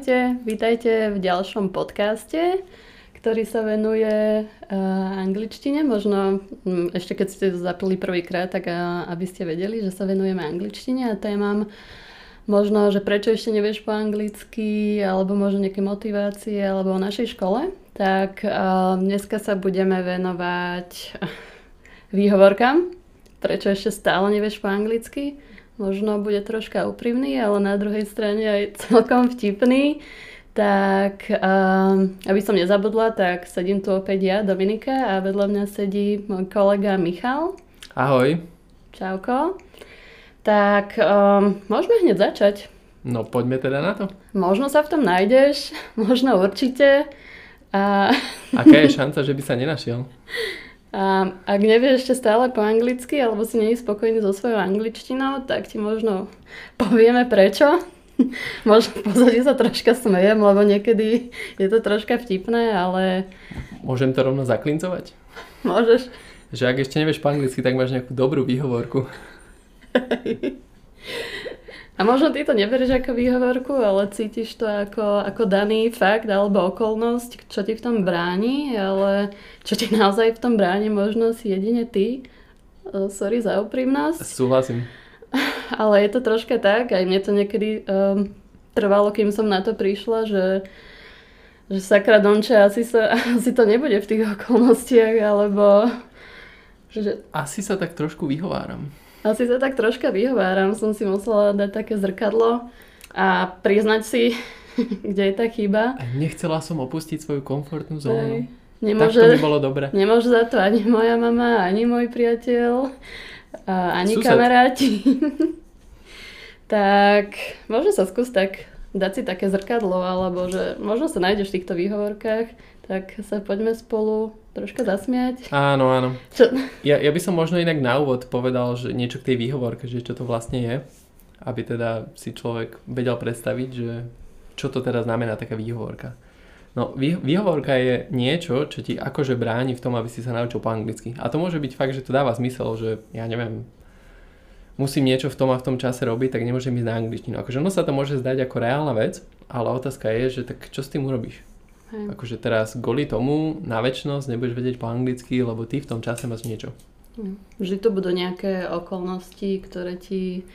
Ahojte, vítajte v ďalšom podcaste, ktorý sa venuje uh, angličtine. Možno um, ešte keď ste zapli prvýkrát, tak uh, aby ste vedeli, že sa venujeme angličtine a témam možno, že prečo ešte nevieš po anglicky, alebo možno nejaké motivácie, alebo o našej škole. Tak uh, dneska sa budeme venovať výhovorkám, prečo ešte stále nevieš po anglicky možno bude troška úprimný, ale na druhej strane aj celkom vtipný. Tak um, aby som nezabudla, tak sedím tu opäť ja, Dominika, a vedľa mňa sedí môj kolega Michal. Ahoj. Čauko. Tak um, môžeme hneď začať. No poďme teda na to. Možno sa v tom nájdeš, možno určite. A... Aká je šanca, že by sa nenašiel? A ak nevieš ešte stále po anglicky, alebo si nie je spokojný so svojou angličtinou, tak ti možno povieme prečo. možno pozadí sa troška smejem, lebo niekedy je to troška vtipné, ale... Môžem to rovno zaklincovať? Môžeš. Že ak ešte nevieš po anglicky, tak máš nejakú dobrú výhovorku. A možno ty to neberieš ako výhovorku, ale cítiš to ako, ako daný fakt alebo okolnosť, čo ti v tom bráni, ale čo ti naozaj v tom bráni možno si jedine ty. Sorry za úprimnosť. Súhlasím. Ale je to troška tak, aj mne to niekedy um, trvalo, kým som na to prišla, že, že sakra Donče, asi, sa, asi to nebude v tých okolnostiach, alebo... Že... Asi sa tak trošku vyhováram. Asi sa tak troška vyhováram, som si musela dať také zrkadlo a priznať si, kde je tá chyba. A nechcela som opustiť svoju komfortnú zónu. Nemôže, tak to by bolo dobre. Nemôže za to ani moja mama, ani môj priateľ, ani Sused. kamaráti. tak možno sa skús tak dať si také zrkadlo, alebo že možno sa nájdeš v týchto výhovorkách, tak sa poďme spolu troška zasmiať. Áno, áno. Čo? Ja, ja by som možno inak na úvod povedal, že niečo k tej výhovorke, že čo to vlastne je, aby teda si človek vedel predstaviť, že čo to teda znamená taká výhovorka. No, vý, výhovorka je niečo, čo ti akože bráni v tom, aby si sa naučil po anglicky. A to môže byť fakt, že to dáva zmysel, že ja neviem, musím niečo v tom a v tom čase robiť, tak nemôžem ísť na angličtinu. Akože ono sa to môže zdať ako reálna vec, ale otázka je, že tak čo s tým urobíš? Hej. Akože teraz kvôli tomu na väčšnosť nebudeš vedieť po anglicky, lebo ty v tom čase máš niečo. Hm. Vždy to budú nejaké okolnosti, ktoré ti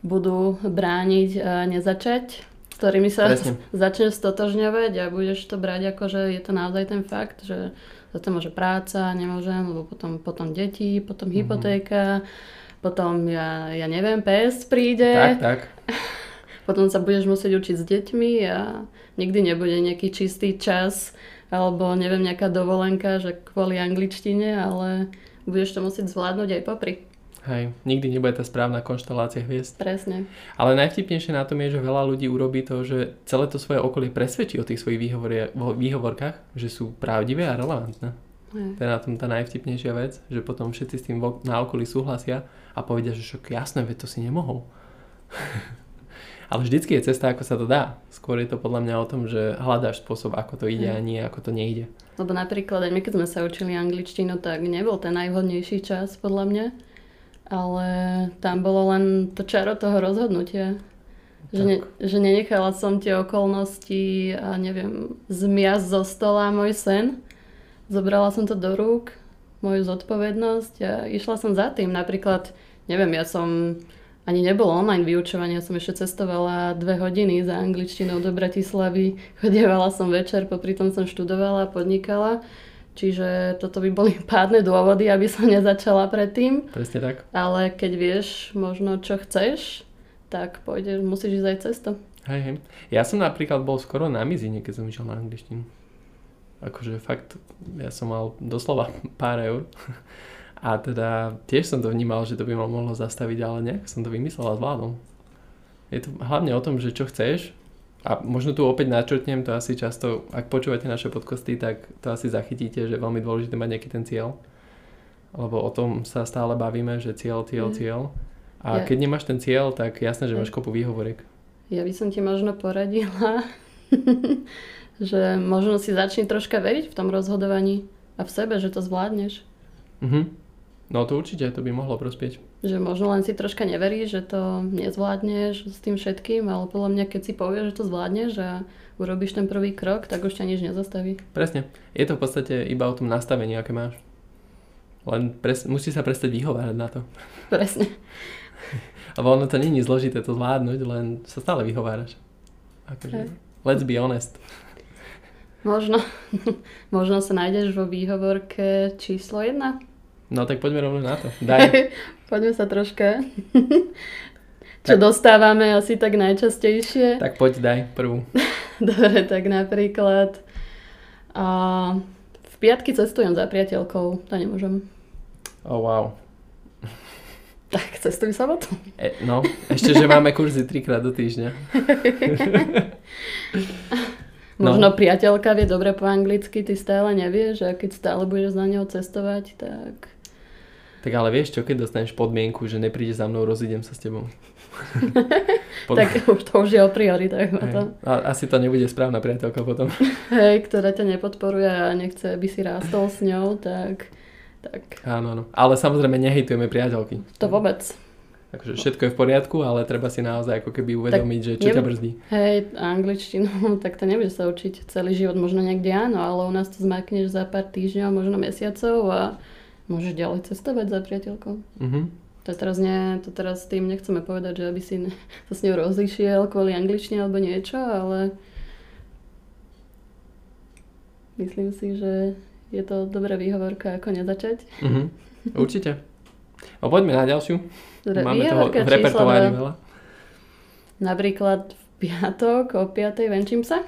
budú brániť a nezačať, s ktorými sa Presne. začneš stotožňovať a budeš to brať ako, že je to naozaj ten fakt, že za to môže práca, nemôžem, lebo potom, potom deti, potom mm-hmm. hypotéka, potom ja, ja neviem, PS príde. Tak, tak. potom sa budeš musieť učiť s deťmi a nikdy nebude nejaký čistý čas alebo neviem, nejaká dovolenka, že kvôli angličtine, ale budeš to musieť zvládnuť aj popri. Hej, nikdy nebude tá správna konštelácia hviezd. Presne. Ale najvtipnejšie na tom je, že veľa ľudí urobí to, že celé to svoje okolie presvedčí o tých svojich výhovorkách, že sú pravdivé a relevantné. Hej. To je na tom tá najvtipnejšia vec, že potom všetci s tým na okolí súhlasia a povedia, že však jasné, veď to si nemohol. Ale vždycky je cesta, ako sa to dá. Skôr je to podľa mňa o tom, že hľadáš spôsob, ako to ide mm. a nie ako to nejde. Lebo napríklad aj my, keď sme sa učili angličtinu, tak nebol ten najvhodnejší čas podľa mňa. Ale tam bolo len to čaro toho rozhodnutia. Že, ne, že nenechala som tie okolnosti a neviem, zmiasť zo stola môj sen. Zobrala som to do rúk, moju zodpovednosť a išla som za tým. Napríklad, neviem, ja som ani nebolo online vyučovanie, ja som ešte cestovala dve hodiny za angličtinou do Bratislavy, chodievala som večer, popri tom som študovala, podnikala, čiže toto by boli pádne dôvody, aby som nezačala predtým. Presne tak. Ale keď vieš možno čo chceš, tak pôjdeš, musíš ísť aj cesto. Hej, hej. Ja som napríklad bol skoro na mizine, keď som išiel na angličtinu. Akože fakt, ja som mal doslova pár eur a teda tiež som to vnímal, že to by ma mohlo zastaviť, ale nejak som to vymyslel a zvládol. Je to hlavne o tom, že čo chceš a možno tu opäť načrtnem, to asi často, ak počúvate naše podcasty, tak to asi zachytíte, že je veľmi dôležité mať nejaký ten cieľ. Lebo o tom sa stále bavíme, že cieľ, cieľ, mm. cieľ. A ja. keď nemáš ten cieľ, tak jasné, že máš kopu výhovoriek. Ja by som ti možno poradila, že možno si začni troška veriť v tom rozhodovaní a v sebe, že to zvládneš. Mhm. No to určite, to by mohlo prospieť. Že možno len si troška neverí, že to nezvládneš s tým všetkým, ale podľa mňa, keď si povieš, že to zvládneš a urobíš ten prvý krok, tak už ťa nič nezastaví. Presne. Je to v podstate iba o tom nastavení, aké máš. Len pres, musí sa prestať vyhovárať na to. Presne. Lebo ono to není zložité to zvládnuť, len sa stále vyhováraš. Akože, let's be honest. Možno, možno sa nájdeš vo výhovorke číslo 1. No tak poďme rovno na to. Daj. poďme sa troška. Čo tak, dostávame asi tak najčastejšie. Tak poď, daj prvú. Dobre, tak napríklad a v piatky cestujem za priateľkou, to nemôžem. Oh wow. Tak cestuj sobotu. E, no, ešte, že máme kurzy trikrát do týždňa. Možno no. priateľka vie dobre po anglicky, ty stále nevieš a keď stále budeš za neho cestovať, tak... Tak ale vieš čo, keď dostaneš podmienku, že nepríde za mnou, rozídem sa s tebou. Pod... tak už to už je o prioritách. To. A, asi to nebude správna priateľka potom. Hej, ktorá ťa nepodporuje a nechce, aby si rástol s ňou, tak tak... Áno, áno. Ale samozrejme nehejtujeme priateľky. To vôbec. Takže všetko je v poriadku, ale treba si naozaj ako keby uvedomiť, tak že čo ťa brzdí. Hej, angličtinu, tak to nebudeš sa učiť celý život, možno niekde áno, ale u nás to zmakneš za pár týždňov, možno mesiacov a môžeš ďalej cestovať za priateľkou. Uh-huh. To teraz, nie, to teraz tým nechceme povedať, že aby si sa s ňou rozlišiel kvôli angličtine alebo niečo, ale myslím si, že je to dobrá výhovorka, ako nezačať. Mm-hmm. Určite. A poďme na ďalšiu. Dobre, Máme toho v repertoári veľa. Napríklad v piatok o 5. venčím sa.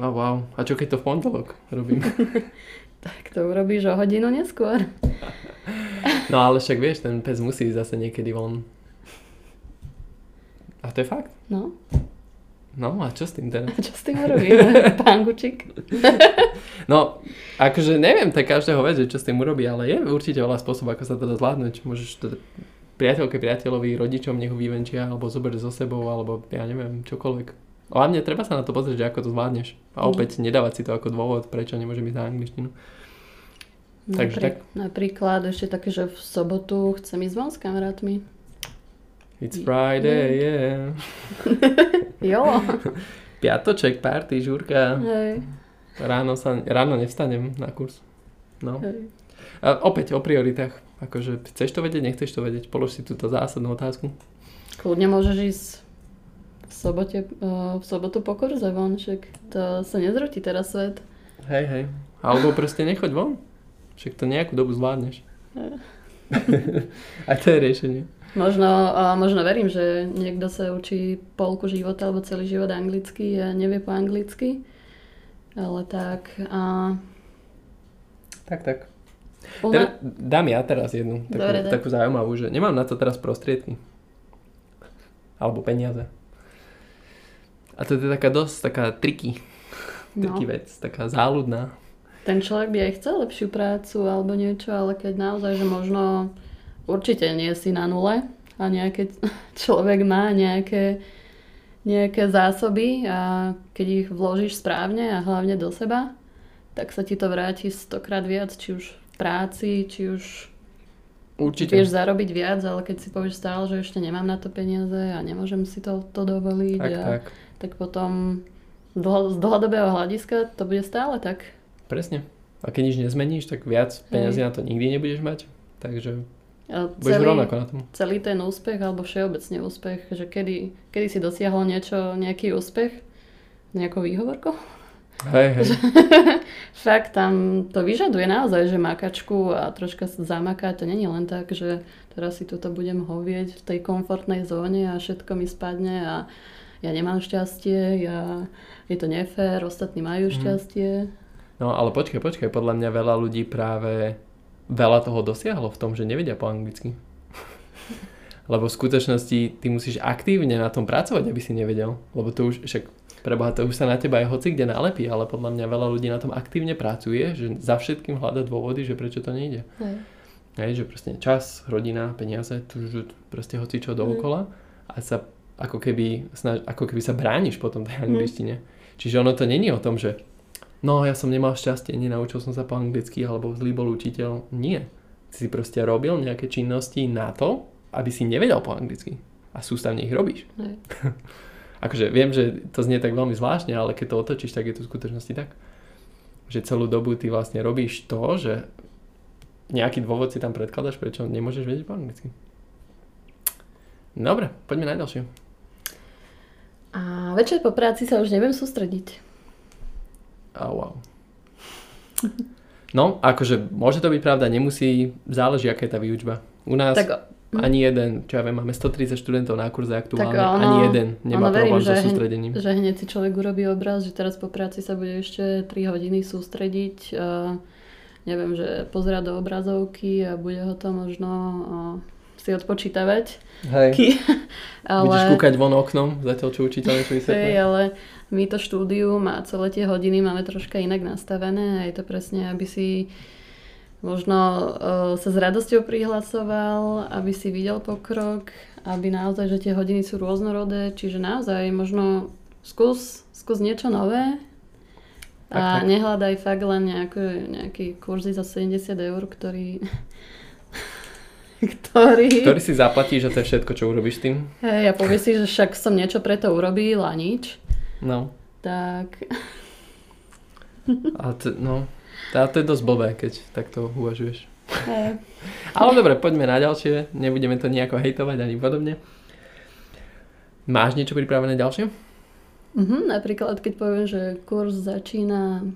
Oh, wow. A čo keď to v pondelok robím? tak to urobíš o hodinu neskôr. no ale však vieš, ten pes musí zase niekedy von. A to je fakt? No. No a čo s tým teda? A čo s tým urobíme, pán Gučík? no, akože neviem, tak každého vec, čo s tým urobí, ale je určite veľa spôsobov, ako sa to dá zvládnuť. Môžeš to priateľke, priateľovi, rodičom nech ho vyvenčia, alebo zober so sebou, alebo ja neviem, čokoľvek. Hlavne treba sa na to pozrieť, že ako to zvládneš. A mhm. opäť mm. nedávať si to ako dôvod, prečo nemôžem ísť na angličtinu. Takže Naprí- tak. Napríklad ešte také, že v sobotu chcem ísť von s kamarátmi. It's Friday, yeah. jo. Piatoček, party, žúrka. Hej. Ráno, sa, ráno nevstanem na kurz. No. Hej. A opäť o prioritách. Akože chceš to vedieť, nechceš to vedieť. Polož si túto zásadnú otázku. Kľudne môžeš ísť v, sobote, uh, v sobotu po kurze von, však to sa nezroti teraz svet. Hej, hej. Alebo proste nechoď von. Však to nejakú dobu zvládneš. A to je riešenie. Možno, a možno verím, že niekto sa učí polku života alebo celý život anglicky a nevie po anglicky. Ale tak... A... Tak, tak. Una... Teda, dám ja teraz jednu takú, Dobre, takú zaujímavú, že nemám na to teraz prostriedky. Alebo peniaze. A to je taká dosť taká triky. Triky no. vec, taká záľudná. Ten človek by aj chcel lepšiu prácu alebo niečo, ale keď naozaj, že možno určite nie si na nule a nejaký človek má nejaké, nejaké zásoby a keď ich vložíš správne a hlavne do seba, tak sa ti to vráti stokrát viac, či už v práci, či už Určite. vieš zarobiť viac, ale keď si povieš stále, že ešte nemám na to peniaze a nemôžem si to, to dovoliť, tak, a, tak. Tak potom z dlhodobého hľadiska to bude stále tak. Presne. A keď nič nezmeníš, tak viac peniazy na to nikdy nebudeš mať. Takže celý, rovnako na tom. celý ten úspech alebo všeobecne úspech, že kedy, kedy si dosiahol niečo, nejaký úspech, nejakou výhovorkou? Hej, hej. Fakt tam to vyžaduje naozaj, že makačku a troška sa zamakať. To není len tak, že teraz si tuto budem hovieť v tej komfortnej zóne a všetko mi spadne a ja nemám šťastie, ja, je to nefér, ostatní majú mhm. šťastie. No ale počkaj, počkaj, podľa mňa veľa ľudí práve veľa toho dosiahlo v tom, že nevedia po anglicky. Lebo v skutočnosti ty musíš aktívne na tom pracovať, aby si nevedel. Lebo to už, však preboha, to už sa na teba aj hoci kde nalepí, ale podľa mňa veľa ľudí na tom aktívne pracuje, že za všetkým hľada dôvody, že prečo to nejde. Hej. Hej, že proste čas, rodina, peniaze, tu proste hoci čo dookola a sa ako keby, snaž, ako keby sa brániš potom tej angličtine. Čiže ono to není o tom, že no ja som nemal šťastie, nenaučil som sa po anglicky, alebo zlý bol učiteľ. Nie. si proste robil nejaké činnosti na to, aby si nevedel po anglicky. A sústavne ich robíš. Hej. akože viem, že to znie tak veľmi zvláštne, ale keď to otočíš, tak je to v skutočnosti tak. Že celú dobu ty vlastne robíš to, že nejaký dôvod si tam predkladaš, prečo nemôžeš vedieť po anglicky. Dobre, poďme na ďalšiu. A večer po práci sa už neviem sústrediť. A wow. No, akože môže to byť pravda, nemusí, záleží, aká je tá výučba. U nás Tak, ani jeden, čo ja viem, máme 130 študentov na kurze aktuálne, Tak ono- ani jeden nemá ono verím, problém so že- sústredením. že hneď si človek urobí obraz, že teraz po práci sa bude ešte 3 hodiny sústrediť. A neviem, že pozerá do obrazovky a bude ho to možno a, si odpočítavať. Hej. Budeš ale, kúkať von oknom, zatiaľ čo učiteľ niečo hej, vysvetľuje. ale my to štúdium a celé tie hodiny máme troška inak nastavené a je to presne, aby si možno uh, sa s radosťou prihlasoval, aby si videl pokrok, aby naozaj, že tie hodiny sú rôznorodé, čiže naozaj možno skús, skús niečo nové a Tak, tak. nehľadaj fakt len nejaké, nejaký kurzy za 70 eur, ktorý ktorý... Ktorý si zaplatíš a to je všetko, čo urobíš s tým. Hej, a povie si, že však som niečo preto urobil a nič. No, Tak ale to, no, to, to je dosť blbé, keď takto uvažuješ. hej. Ale dobre, poďme na ďalšie, nebudeme to nejako hejtovať ani podobne. Máš niečo pripravené ďalšie? Mhm, napríklad, keď poviem, že kurz začína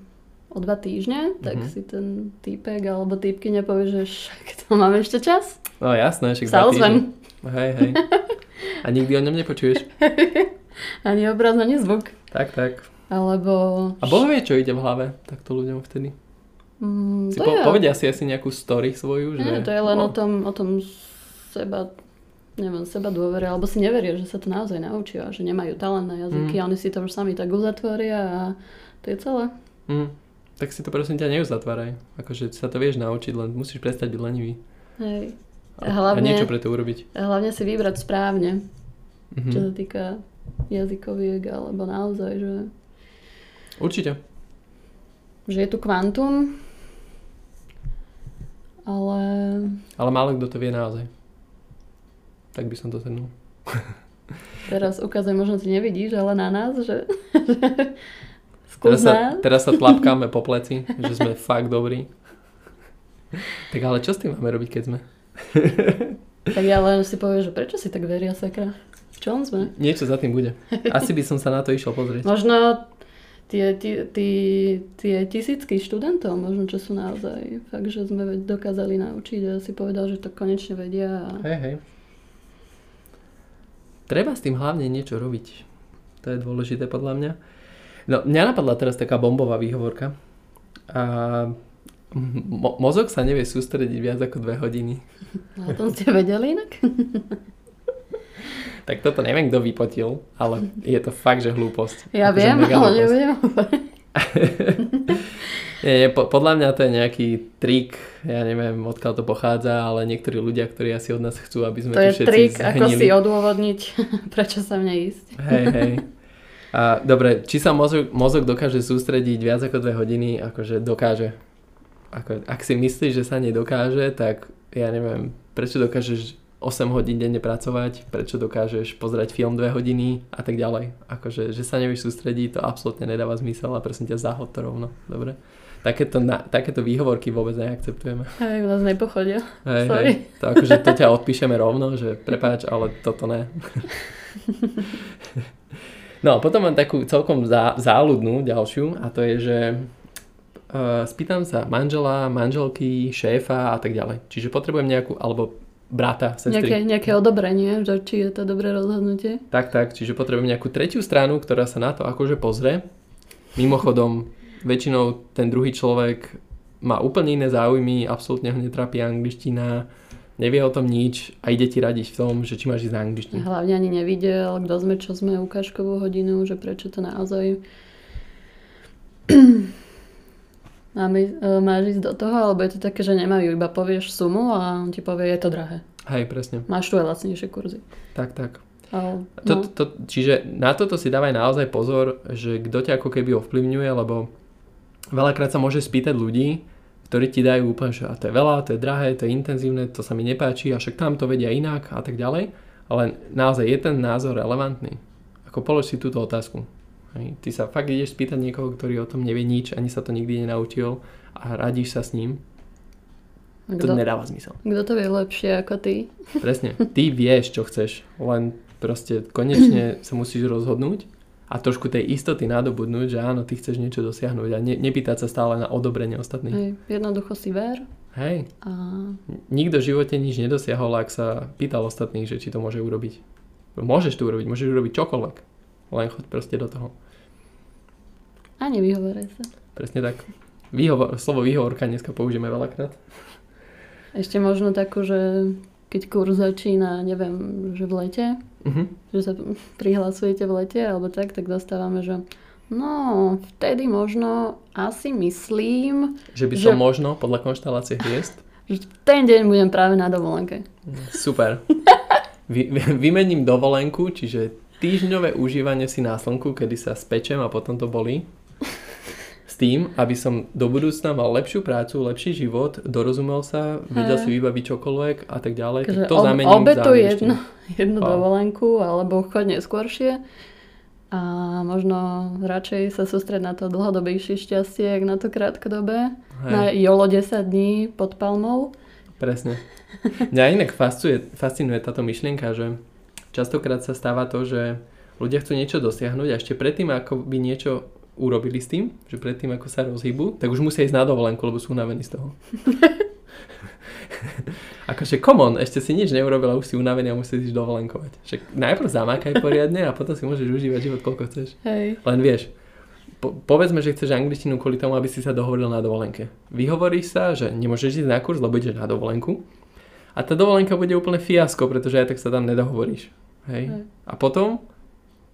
o dva týždne, tak Mhm. si ten týpek alebo týpky nepovie, že však to máme ešte čas. No jasné, však Sa ozvem. Hej, hej. A nikdy o ňom nepočuješ. Ani obraz, ani zvuk. Tak, tak. Alebo... A Boh vie, čo ide v hlave takto ľuďom vtedy. Mm, Si to po, je, povedia si asi nejakú story svoju, že... Nie, to je len no, o tom, o tom seba, neviem, seba dôvere, alebo si neveria, že sa to naozaj naučia, že nemajú talent na jazyky Mm. a oni si to už sami tak uzatvoria a to je celé. Mm, tak si to prosím ťa neuzatváraj. Akože sa to vieš naučiť, len musíš prestať byť lenivý. Hej. A, a Hlavne- niečo pre to urobiť. A hlavne si vybrať správne, Mhm. čo sa týka jazykoviek, alebo naozaj, že, Určite. že je tu kvantum, ale Ale málo kto to vie naozaj. Tak by som to zhrnul. teraz ukazujem, možno ty nevidíš, ale na nás, že Teraz sa, teraz sa tlapkáme po pleci, že sme fakt dobrí. Tak ale čo s tým máme robiť, keď sme? Tak ja len si poviem, že prečo si tak veria sakra? V čom sme? Niečo za tým bude. Asi by som sa na to išiel pozrieť. Možno tie, tie, tie, tie tisícky študentov, možno čo sú naozaj fakt, že sme dokázali naučiť a si povedal, že to konečne vedia. A... Hej, hej. Treba s tým hlavne niečo robiť. To je dôležité podľa mňa. No, mňa napadla teraz taká bombová výhovorka. A mo- mozog sa nevie sústrediť viac ako dve hodiny. No, o tom ste vedeli inak? Tak toto neviem, kto vypotil, ale je to fakt, že hlúposť. Ja Akože viem, ale neviem. Nie, nie, po, podľa mňa to je nejaký trik, ja neviem, odkiaľ to pochádza, ale niektorí ľudia, ktorí asi od nás chcú, aby sme To tu je všetci trik, ako zhnili. si odôvodniť, prečo sa mne ísť. Hej, hej. A dobre, či sa mozog, mozog dokáže sústrediť viac ako dve hodiny, akože dokáže. Ako, ak si myslíš, že sa nedokáže, tak ja neviem, prečo dokážeš 8 hodín denne pracovať, prečo dokážeš pozerať film 2 hodiny a tak ďalej. Akože, že sa nevieš sústrediť, to absolútne nedáva zmysel a prosím ťa, zahod to rovno. Dobre? Takéto, na, takéto výhovorky vôbec neakceptujeme. Hej, u nás nepochodia. Hej, Sorry. hej. To akože to ťa odpíšeme rovno, že prepáč, ale toto ne. No, potom mám takú celkom zá, záľudnú ďalšiu a to je, že uh, spýtam sa manžela, manželky, šéfa a tak ďalej. Čiže potrebujem nejakú, alebo brata, sestry. Nejaké, nejaké odobrenie, že či je to dobré rozhodnutie. Tak, tak, čiže potrebujem nejakú tretiu stranu, ktorá sa na to akože pozrie. Mimochodom, väčšinou ten druhý človek má úplne iné záujmy, absolútne ho netrápi angličtina, nevie o tom nič a ide ti radiť v tom, že či máš ísť na angličtinu. Hlavne ani nevidel, kto sme, čo sme, ukážkovú hodinu, že prečo to naozaj Máme, e, máš ísť do toho, alebo je to také, že nemajú, iba povieš sumu a on ti povie, je to drahé. Hej, presne. Máš tu aj lacnejšie kurzy. Tak, tak. Ale, To, no, to, čiže na toto si dávaj naozaj pozor, že kto ťa ako keby ovplyvňuje, lebo veľakrát sa môže spýtať ľudí, ktorí ti dajú úplne, že a to je veľa, to je drahé, to je intenzívne, to sa mi nepáči a však tam to vedia inak a tak ďalej. Ale naozaj je ten názor relevantný. Ako polož si túto otázku. Ty sa fakt ideš spýtať niekoho, ktorý o tom nevie nič, ani sa to nikdy nenaučil a radíš sa s ním. Kdo, to nedáva zmysel. Kto to vie lepšie ako ty? Presne. Ty vieš, čo chceš, len proste konečne sa musíš rozhodnúť a trošku tej istoty nadobudnúť, že áno, ty chceš niečo dosiahnuť a ne, nepýtať sa stále na odobrenie ostatných. Hej, jednoducho si ver. Hej. A... Nikto v živote nič nedosiahol, ak sa pýtal ostatných, že či to môže urobiť. Môžeš to urobiť, môžeš urobiť čokoľvek. Len choď proste do toho. A nevyhovoraj sa. Presne tak. Výhovor, slovo výhovorka dneska použijeme veľakrát. Ešte možno takú, že keď kurz začína, neviem, že v lete, uh-huh. že sa prihlasujete v lete alebo tak, tak dostávame, že no, vtedy možno asi myslím... Že by som že, možno, podľa konštelácie hviezd? Ten deň budem práve na dovolenke. Super. Vy, vymením dovolenku, čiže týždňové užívanie si na slnku, kedy sa spečem a potom to bolí tým, aby som do budúcna mal lepšiu prácu, lepší život, dorozumel sa, vedel si vybaviť čokoľvek a tak ďalej. Takže tak to ob, zamením obetu jednu, jednu dovolenku alebo chod neskôršie a možno radšej sa sústreť na to dlhodobejšie šťastie, ako na to krátkodobé. Hej. Na jolo 10 dní pod palmou. Presne. Mňa inak fascinuje, fascinuje táto myšlienka, že častokrát sa stáva to, že ľudia chcú niečo dosiahnuť a ešte predtým, ako by niečo urobili s tým, že predtým ako sa rozhýbu, tak už musia ísť na dovolenku, lebo sú unavení z toho. akože come on, ešte si nič neurobil a už si unavený a musíš ísť dovolenkovať. Však najprv zamákaj poriadne a potom si môžeš užívať život koľko chceš. Hej. Len vieš, po, povedzme, že chceš angličtinu kvôli tomu, aby si sa dohovoril na dovolenke. Vyhovoríš sa, že nemôžeš ísť na kurz, lebo ideš na dovolenku. A tá dovolenka bude úplne fiasko, pretože aj tak sa tam nedohovoríš. Hej? Hej. A potom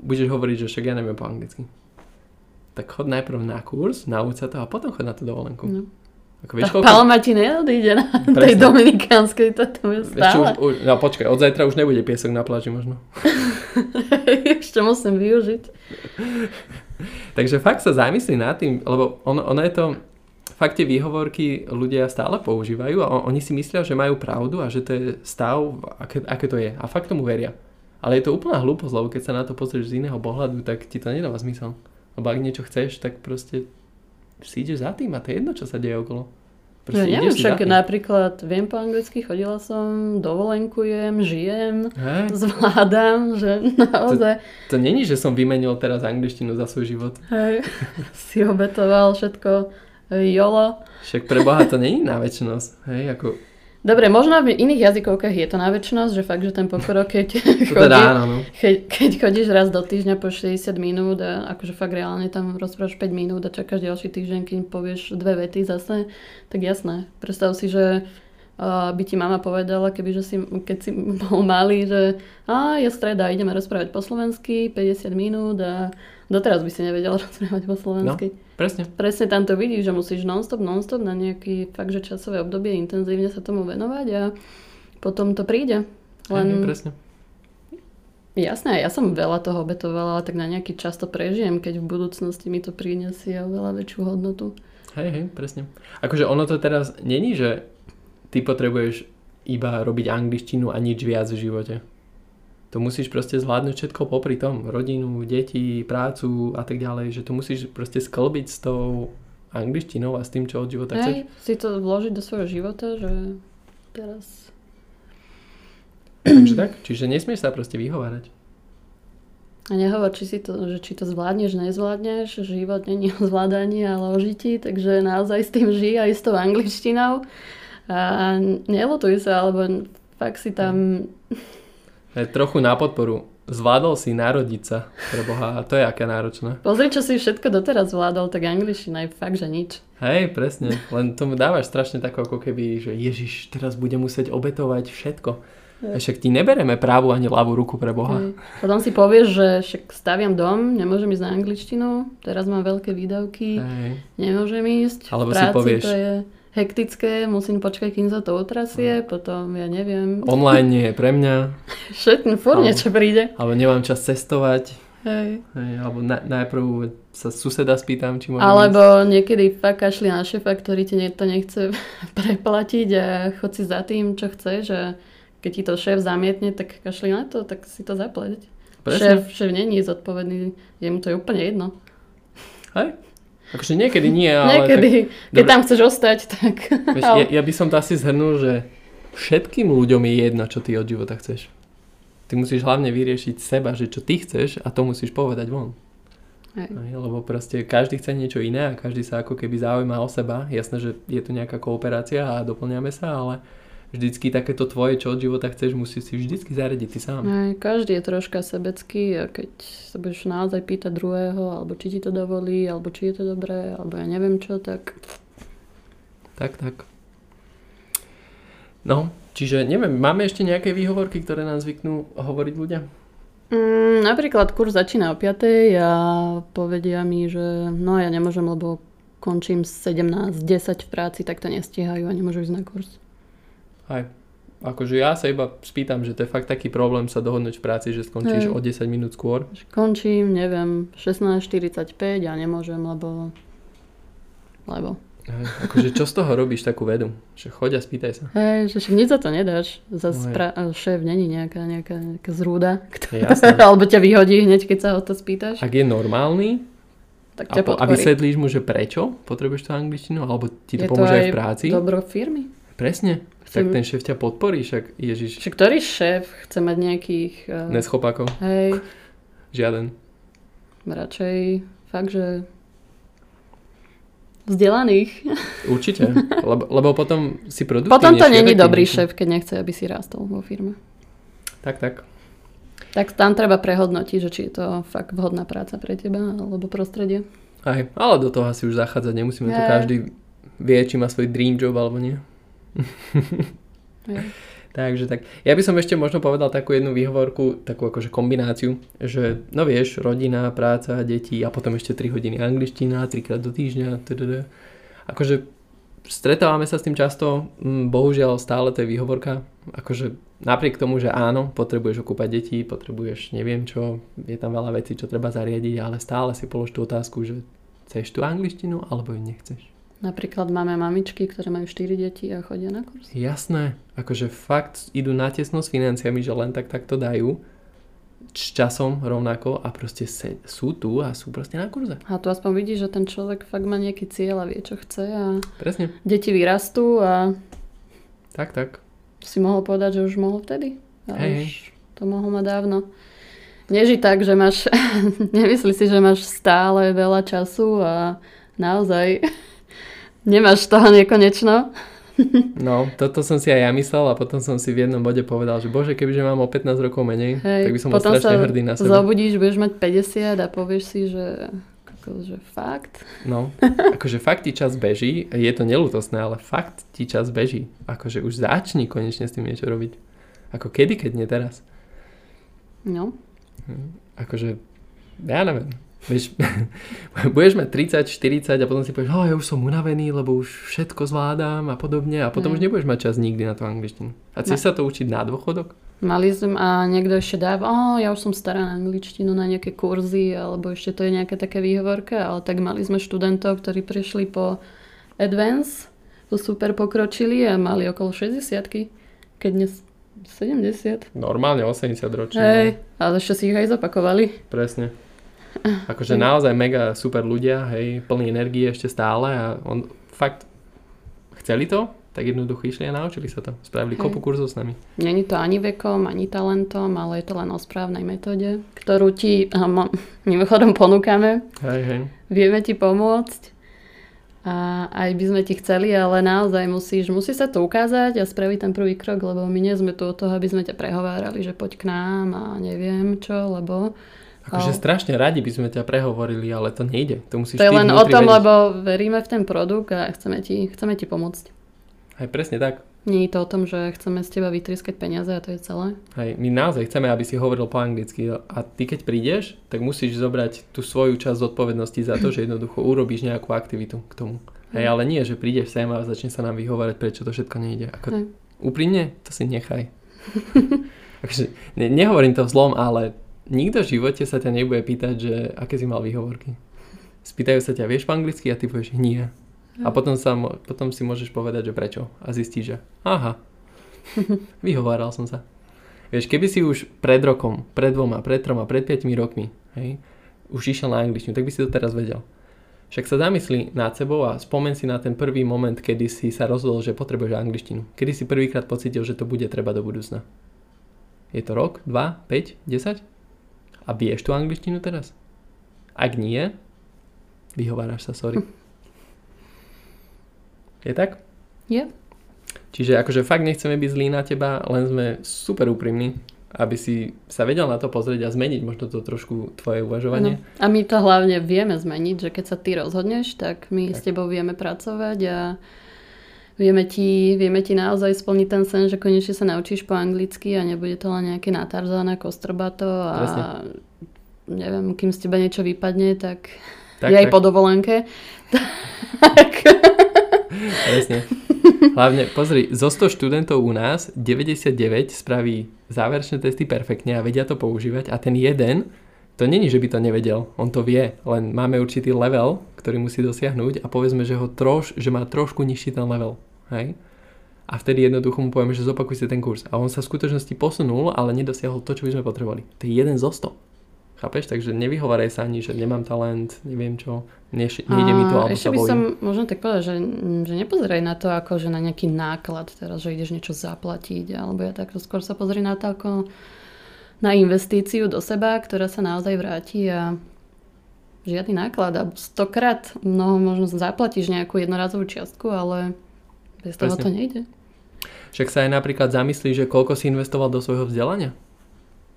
budeš hovoriť, že však ja neviem po anglicky tak chod najprv na kurz, nauč sa to a potom chod na tú dovolenku. No. Ako, vieš, koľko... Palma ti neodíde na Presne. tej dominikánskej, to tam je stále. Ešte už, no počkaj, od zajtra už nebude piesok na pláži možno. Ešte musím využiť. Takže fakt sa zamyslí nad tým, lebo ono, ono je to, fakt tie výhovorky ľudia stále používajú a oni si myslia, že majú pravdu a že to je stav, aké, aké to je. A fakt tomu veria. Ale je to úplná hlúposť, lebo keď sa na to pozrieš z iného pohľadu, tak ti to nedáva zmysel. Lebo ak niečo chceš, tak proste si ideš za tým a to je jedno, čo sa deje okolo. Proste ja neviem, však napríklad viem po anglicky, chodila som, dovolenkujem, žijem, hey. zvládam, že naozaj... To, to není, že som vymenil teraz angličtinu za svoj život. Hej, si obetoval všetko, jolo. Však pre Boha to není na väčšnosť, hej, ako Dobre, možno v iných jazykovkách je to na väčšnosť, že fakt, že ten pokrok, keď, chodí, teda áno, no. keď, keď chodíš raz do týždňa po 60 minút a akože fakt reálne tam rozprávaš 5 minút a čakáš ďalší týždeň, keď povieš dve vety zase, tak jasné. Predstav si, že by ti mama povedala, keby, že si, keď si bol malý, že a je streda, ideme rozprávať po slovensky 50 minút a doteraz by si nevedel rozprávať po slovensky. No. Presne. Presne tam to vidíš, že musíš non-stop, non-stop na nejaký fakt, že časové obdobie intenzívne sa tomu venovať a potom to príde. Len... Hej, presne. Jasné, ja som veľa toho obetovala, ale tak na nejaký čas to prežijem, keď v budúcnosti mi to prinesie oveľa väčšiu hodnotu. Hej, hej, presne. Akože ono to teraz není, že ty potrebuješ iba robiť angličtinu a nič viac v živote to musíš proste zvládnuť všetko popri tom. Rodinu, deti, prácu a tak ďalej. Že to musíš proste sklbiť s tou angličtinou a s tým, čo od života Hej, chceš. si to vložiť do svojho života, že teraz... Takže tak, čiže nesmieš sa proste vyhovárať. A nehovor, či, si to, že či to zvládneš, nezvládneš. Život není o zvládaní, ale o žití, takže naozaj s tým žij aj s tou angličtinou. A nelutuj sa, alebo fakt si tam... Je trochu na podporu. Zvládol si narodiť sa, pre Boha, a to je aké náročné. Pozri, čo si všetko doteraz zvládol, tak angličtina je fakt, že nič. Hej, presne, len tomu dávaš strašne tako ako keby, že Ježiš, teraz bude musieť obetovať všetko. Hej. Však ti nebereme právu ani ľavú ruku pre Boha. Hej. Potom si povieš, že však staviam dom, nemôžem ísť na angličtinu, teraz mám veľké výdavky, Hej. nemôžem ísť. Alebo práci si povieš, to je hektické, musím počkať, kým sa to otrasie, no. potom ja neviem. Online nie je pre mňa. Všetko, furt niečo príde. Ale nemám čas cestovať. Hej. Hej, alebo na, najprv sa suseda spýtam, či môžem Alebo ísť. niekedy fakt kašli na šefa, ktorý ti to nechce preplatiť a chod si za tým, čo chce, že keď ti to šéf zamietne, tak kašli na to, tak si to zaplať. Šéf, šéf není zodpovedný, je mu to je úplne jedno. Hej? Akože niekedy nie, ale... niekedy, tak, keď dobre. tam chceš ostať, tak... Vieš, ja, ja by som to asi zhrnul, že všetkým ľuďom je jedno, čo ty od života chceš. Ty musíš hlavne vyriešiť seba, že čo ty chceš a to musíš povedať von. Hej. Lebo proste každý chce niečo iné a každý sa ako keby zaujíma o seba. Jasné, že je tu nejaká kooperácia a doplňame sa, ale vždycky takéto tvoje, čo od života chceš, musíš si vždycky zaradiť ty sám. Aj, každý je troška sebecký a keď sa budeš naozaj pýtať druhého, alebo či ti to dovolí, alebo či je to dobré, alebo ja neviem čo, tak... Tak, tak. No, čiže neviem, máme ešte nejaké výhovorky, ktoré nám zvyknú hovoriť ľudia? Mm, napríklad kurz začína o 5 a povedia mi, že no ja nemôžem, lebo končím 17, 10 v práci, tak to nestíhajú a nemôžu ísť na kurz. Aj. Akože ja sa iba spýtam, že to je fakt taký problém sa dohodnúť v práci, že skončíš Hej. o 10 minút skôr. Končím, neviem, 16.45 a nemôžem, lebo... Lebo. Hej, akože čo z toho robíš takú vedu? Že choď a spýtaj sa. Hej, že však nič za to nedáš. Za no spra- šéf není nejaká, nejaká, nejaká zrúda, ktorá, alebo ťa vyhodí hneď, keď sa o to spýtaš. Ak je normálny, tak ťa a, po, a vysvetlíš mu, že prečo potrebuješ tú angličtinu, alebo ti to je pomôže to aj v práci. dobro firmy. Presne. Tak ten šéf ťa podporí, však Ježiš. Však ktorý šéf chce mať nejakých... Uh... Neschopákov? Hej. Žiaden. Radšej fakt, že vzdelaných. Určite, lebo, lebo potom si produktívnejší. Potom to není dobrý šéf, keď nechce, aby si rástol vo firme. Tak, tak. Tak tam treba prehodnotiť, že či je to fakt vhodná práca pre teba alebo prostredie. Aj, ale do toho asi už zachádzať nemusíme. Je. To každý vie, či má svoj dream job alebo nie. Takže tak. Ja by som ešte možno povedal takú jednu výhovorku, takú akože kombináciu, že no vieš, rodina, práca, deti a potom ešte 3 hodiny angličtina, 3 krát do týždňa, tdd. Akože stretávame sa s tým často, mm, bohužiaľ stále to je výhovorka, akože napriek tomu, že áno, potrebuješ okúpať deti, potrebuješ neviem čo, je tam veľa vecí, čo treba zariadiť, ale stále si polož tú otázku, že chceš tú angličtinu alebo ju nechceš. Napríklad máme mamičky, ktoré majú 4 deti a chodia na kurz. Jasné, akože fakt idú na tesno s financiami, že len tak takto dajú s časom rovnako a proste se, sú tu a sú proste na kurze. A tu aspoň vidíš, že ten človek fakt má nejaký cieľ a vie, čo chce a Presne. deti vyrastú a tak, tak. Si mohol povedať, že už mohol vtedy. Ale hej, už to mohol mať dávno. Neži tak, že máš, nemyslí si, že máš stále veľa času a naozaj Nemáš toho nekonečno? No, toto som si aj ja myslel a potom som si v jednom bode povedal, že bože, kebyže mám o 15 rokov menej, Hej, tak by som bol strašne hrdý na seba. zobudíš, budeš mať 50 a povieš si, že že fakt. No, akože fakt ti čas beží, je to nelutosné, ale fakt ti čas beží. Akože už začni konečne s tým niečo robiť. Ako kedy, keď nie teraz. No. Akože, ja neviem. Vieš, budeš mať 30, 40 a potom si povieš, oh, ja už som unavený, lebo už všetko zvládam a podobne a potom mm. už nebudeš mať čas nikdy na tú angličtinu. A chceš no. sa to učiť na dôchodok? Mali sme a niekto ešte dáva, oh, ja už som stará na angličtinu, na nejaké kurzy, alebo ešte to je nejaké také výhovorka, ale tak mali sme študentov, ktorí prišli po Advance, to super pokročili a mali okolo 60 keď dnes 70. Normálne 80 ročne. Hej, ale ešte si ich aj zopakovali. Presne. Akože naozaj mega super ľudia, hej, plný energie ešte stále a on fakt chceli to, tak jednoducho išli a naučili sa to. Spravili hej. kopu kurzov s nami. Není to ani vekom, ani talentom, ale je to len o správnej metóde, ktorú ti mimochodom ponúkame. Hej, hej. Vieme ti pomôcť a aj by sme ti chceli, ale naozaj musíš, musí sa to ukázať a spraviť ten prvý krok, lebo my nie sme tu od toho, aby sme ťa prehovárali, že poď k nám a neviem čo, lebo Akože strašne radi by sme ťa prehovorili, ale to nejde. To musíš To je len o tom, vedieť. lebo veríme v ten produkt a chceme ti, chceme ti pomôcť. Aj presne tak. Nie je to o tom, že chceme z teba vytrieskať peniaze a to je celé. Hej, my naozaj chceme, aby si hovoril po anglicky a ty keď prídeš, tak musíš zobrať tú svoju časť zodpovednosti za to, že jednoducho urobíš nejakú aktivitu k tomu. Hej, ale nie, že prídeš sem a začne sa nám vyhovárať, prečo to všetko nejde. Ako, úprimne, to si nechaj. Takže, ne, nehovorím to v zlom, ale nikto v živote sa ťa nebude pýtať, že aké si mal výhovorky. Spýtajú sa ťa, vieš po anglicky a ty povieš nie. A potom, sa, potom si môžeš povedať, že prečo. A zistíš, že aha, vyhováral som sa. Vieš, keby si už pred rokom, pred dvoma, pred troma, pred piatimi rokmi, hej, už išiel na angličtinu, tak by si to teraz vedel. Však sa zamyslí nad sebou a spomen si na ten prvý moment, kedy si sa rozhodol, že potrebuješ angličtinu. Kedy si prvýkrát pocítil, že to bude treba do budúcna. Je to rok, 2, 5, 10? A vieš tú angličtinu teraz? Ak nie, vyhováraš sa, sorry. Je tak? Je. Čiže akože fakt nechceme byť zlí na teba, len sme super úprimní aby si sa vedel na to pozrieť a zmeniť možno to trošku tvoje uvažovanie. No. A my to hlavne vieme zmeniť, že keď sa ty rozhodneš, tak my tak. s tebou vieme pracovať a vieme ti, vieme ti naozaj splniť ten sen, že konečne sa naučíš po anglicky a nebude to len nejaké natarzané kostrbato a Presne. neviem, kým z teba niečo vypadne, tak, tak je tak. aj po dovolenke. tak. Presne. Hlavne, pozri, zo 100 študentov u nás 99 spraví záverečné testy perfektne a vedia to používať a ten jeden, to není, že by to nevedel, on to vie, len máme určitý level, ktorý musí dosiahnuť a povedzme, že, ho troš, že má trošku nižší ten level. Hej? A vtedy jednoducho mu povieme, že zopakuj si ten kurz. A on sa v skutočnosti posunul, ale nedosiahol to, čo by sme potrebovali. To je jeden zo 100. Chápeš? Takže nevyhovaraj sa ani, že nemám talent, neviem čo, neš, nejde mi to, alebo Ešte by som možno tak povedať, že, že nepozeraj na to ako, že na nejaký náklad teraz, že ideš niečo zaplatiť, alebo ja takto skôr sa pozri na to ako na investíciu do seba, ktorá sa naozaj vráti a žiadny náklad a stokrát no, možno zaplatíš nejakú jednorazovú čiastku, ale bez toho Presne. to nejde. Však sa aj napríklad zamyslí, že koľko si investoval do svojho vzdelania.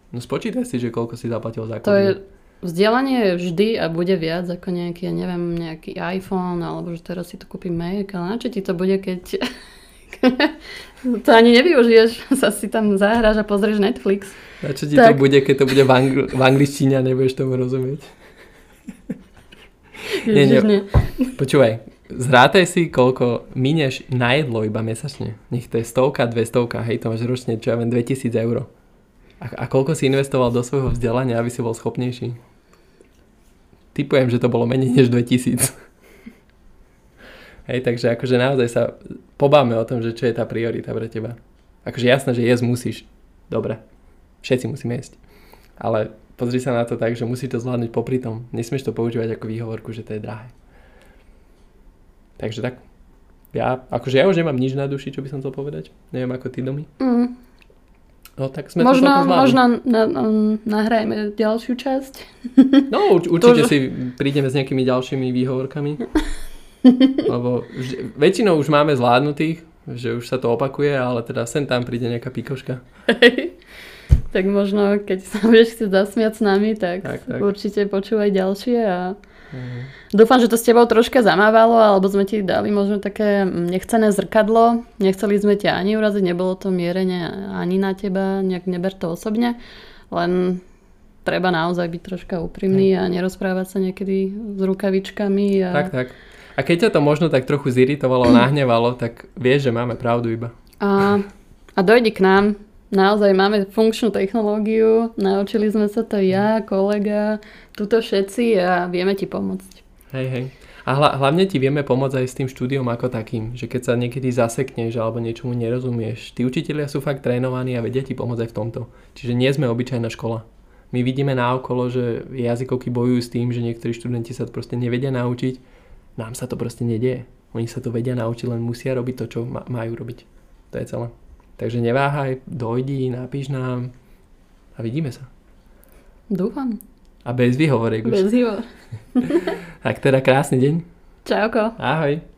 No spočítaj si, že koľko si zaplatil za To je, vzdelanie vždy a bude viac ako nejaký, ja neviem, nejaký iPhone, alebo že teraz si to kúpim Mac, ale na čo ti to bude, keď to ani nevyužiješ, sa si tam zahráš a pozrieš Netflix. Na čo ti tak. to bude, keď to bude v, angl- v angličtine a nebudeš tomu rozumieť? nie, nie. nie. Počúvaj, zrátaj si, koľko minieš na jedlo iba mesačne. Nech to je stovka, dve stovka, hej, to máš ročne, čo ja viem, 2000 eur. A, a koľko si investoval do svojho vzdelania, aby si bol schopnejší? Typujem, že to bolo menej než 2000. Hej, takže akože naozaj sa pobáme o tom, že čo je tá priorita pre teba. Akože jasné, že jesť musíš. Dobre. Všetci musíme jesť. Ale pozri sa na to tak, že musíš to zvládnuť popri tom. Nesmieš to používať ako výhovorku, že to je drahé. Takže tak. Ja, akože ja už nemám nič na duši, čo by som chcel povedať. Neviem ako ty domy. Mm. No tak sme možno, to možno na, um, nahrajeme ďalšiu časť. No urč, určite si prídeme s nejakými ďalšími výhovorkami. Lebo vž, väčšinou už máme zvládnutých, že už sa to opakuje, ale teda sem tam príde nejaká pikoška. tak možno keď sa budeš chcieť zasmiať s nami, tak, tak, tak. určite počúvaj ďalšie a Mm. Dúfam, že to s tebou troška zamávalo, alebo sme ti dali možno také nechcené zrkadlo. Nechceli sme ťa ani uraziť, nebolo to mierenie ani na teba, nejak neber to osobne. Len treba naozaj byť troška úprimný mm. a nerozprávať sa niekedy s rukavičkami. A... Tak, tak. A keď ťa to možno tak trochu ziritovalo, nahnevalo, tak vieš, že máme pravdu iba. A, a dojdi k nám, naozaj máme funkčnú technológiu, naučili sme sa to ja, kolega, tuto všetci a vieme ti pomôcť. Hej, hej. A hla, hlavne ti vieme pomôcť aj s tým štúdiom ako takým, že keď sa niekedy zasekneš alebo niečomu nerozumieš, tí učitelia sú fakt trénovaní a vedia ti pomôcť aj v tomto. Čiže nie sme obyčajná škola. My vidíme naokolo, že jazykovky bojujú s tým, že niektorí študenti sa proste nevedia naučiť. Nám sa to proste nedieje. Oni sa to vedia naučiť, len musia robiť to, čo majú robiť. To je celé. Takže neváhaj, dojdi, napíš nám a vidíme sa. Dúfam. A bez výhovoriek už. Bez výhovor. tak teda krásny deň. Čauko. Ahoj.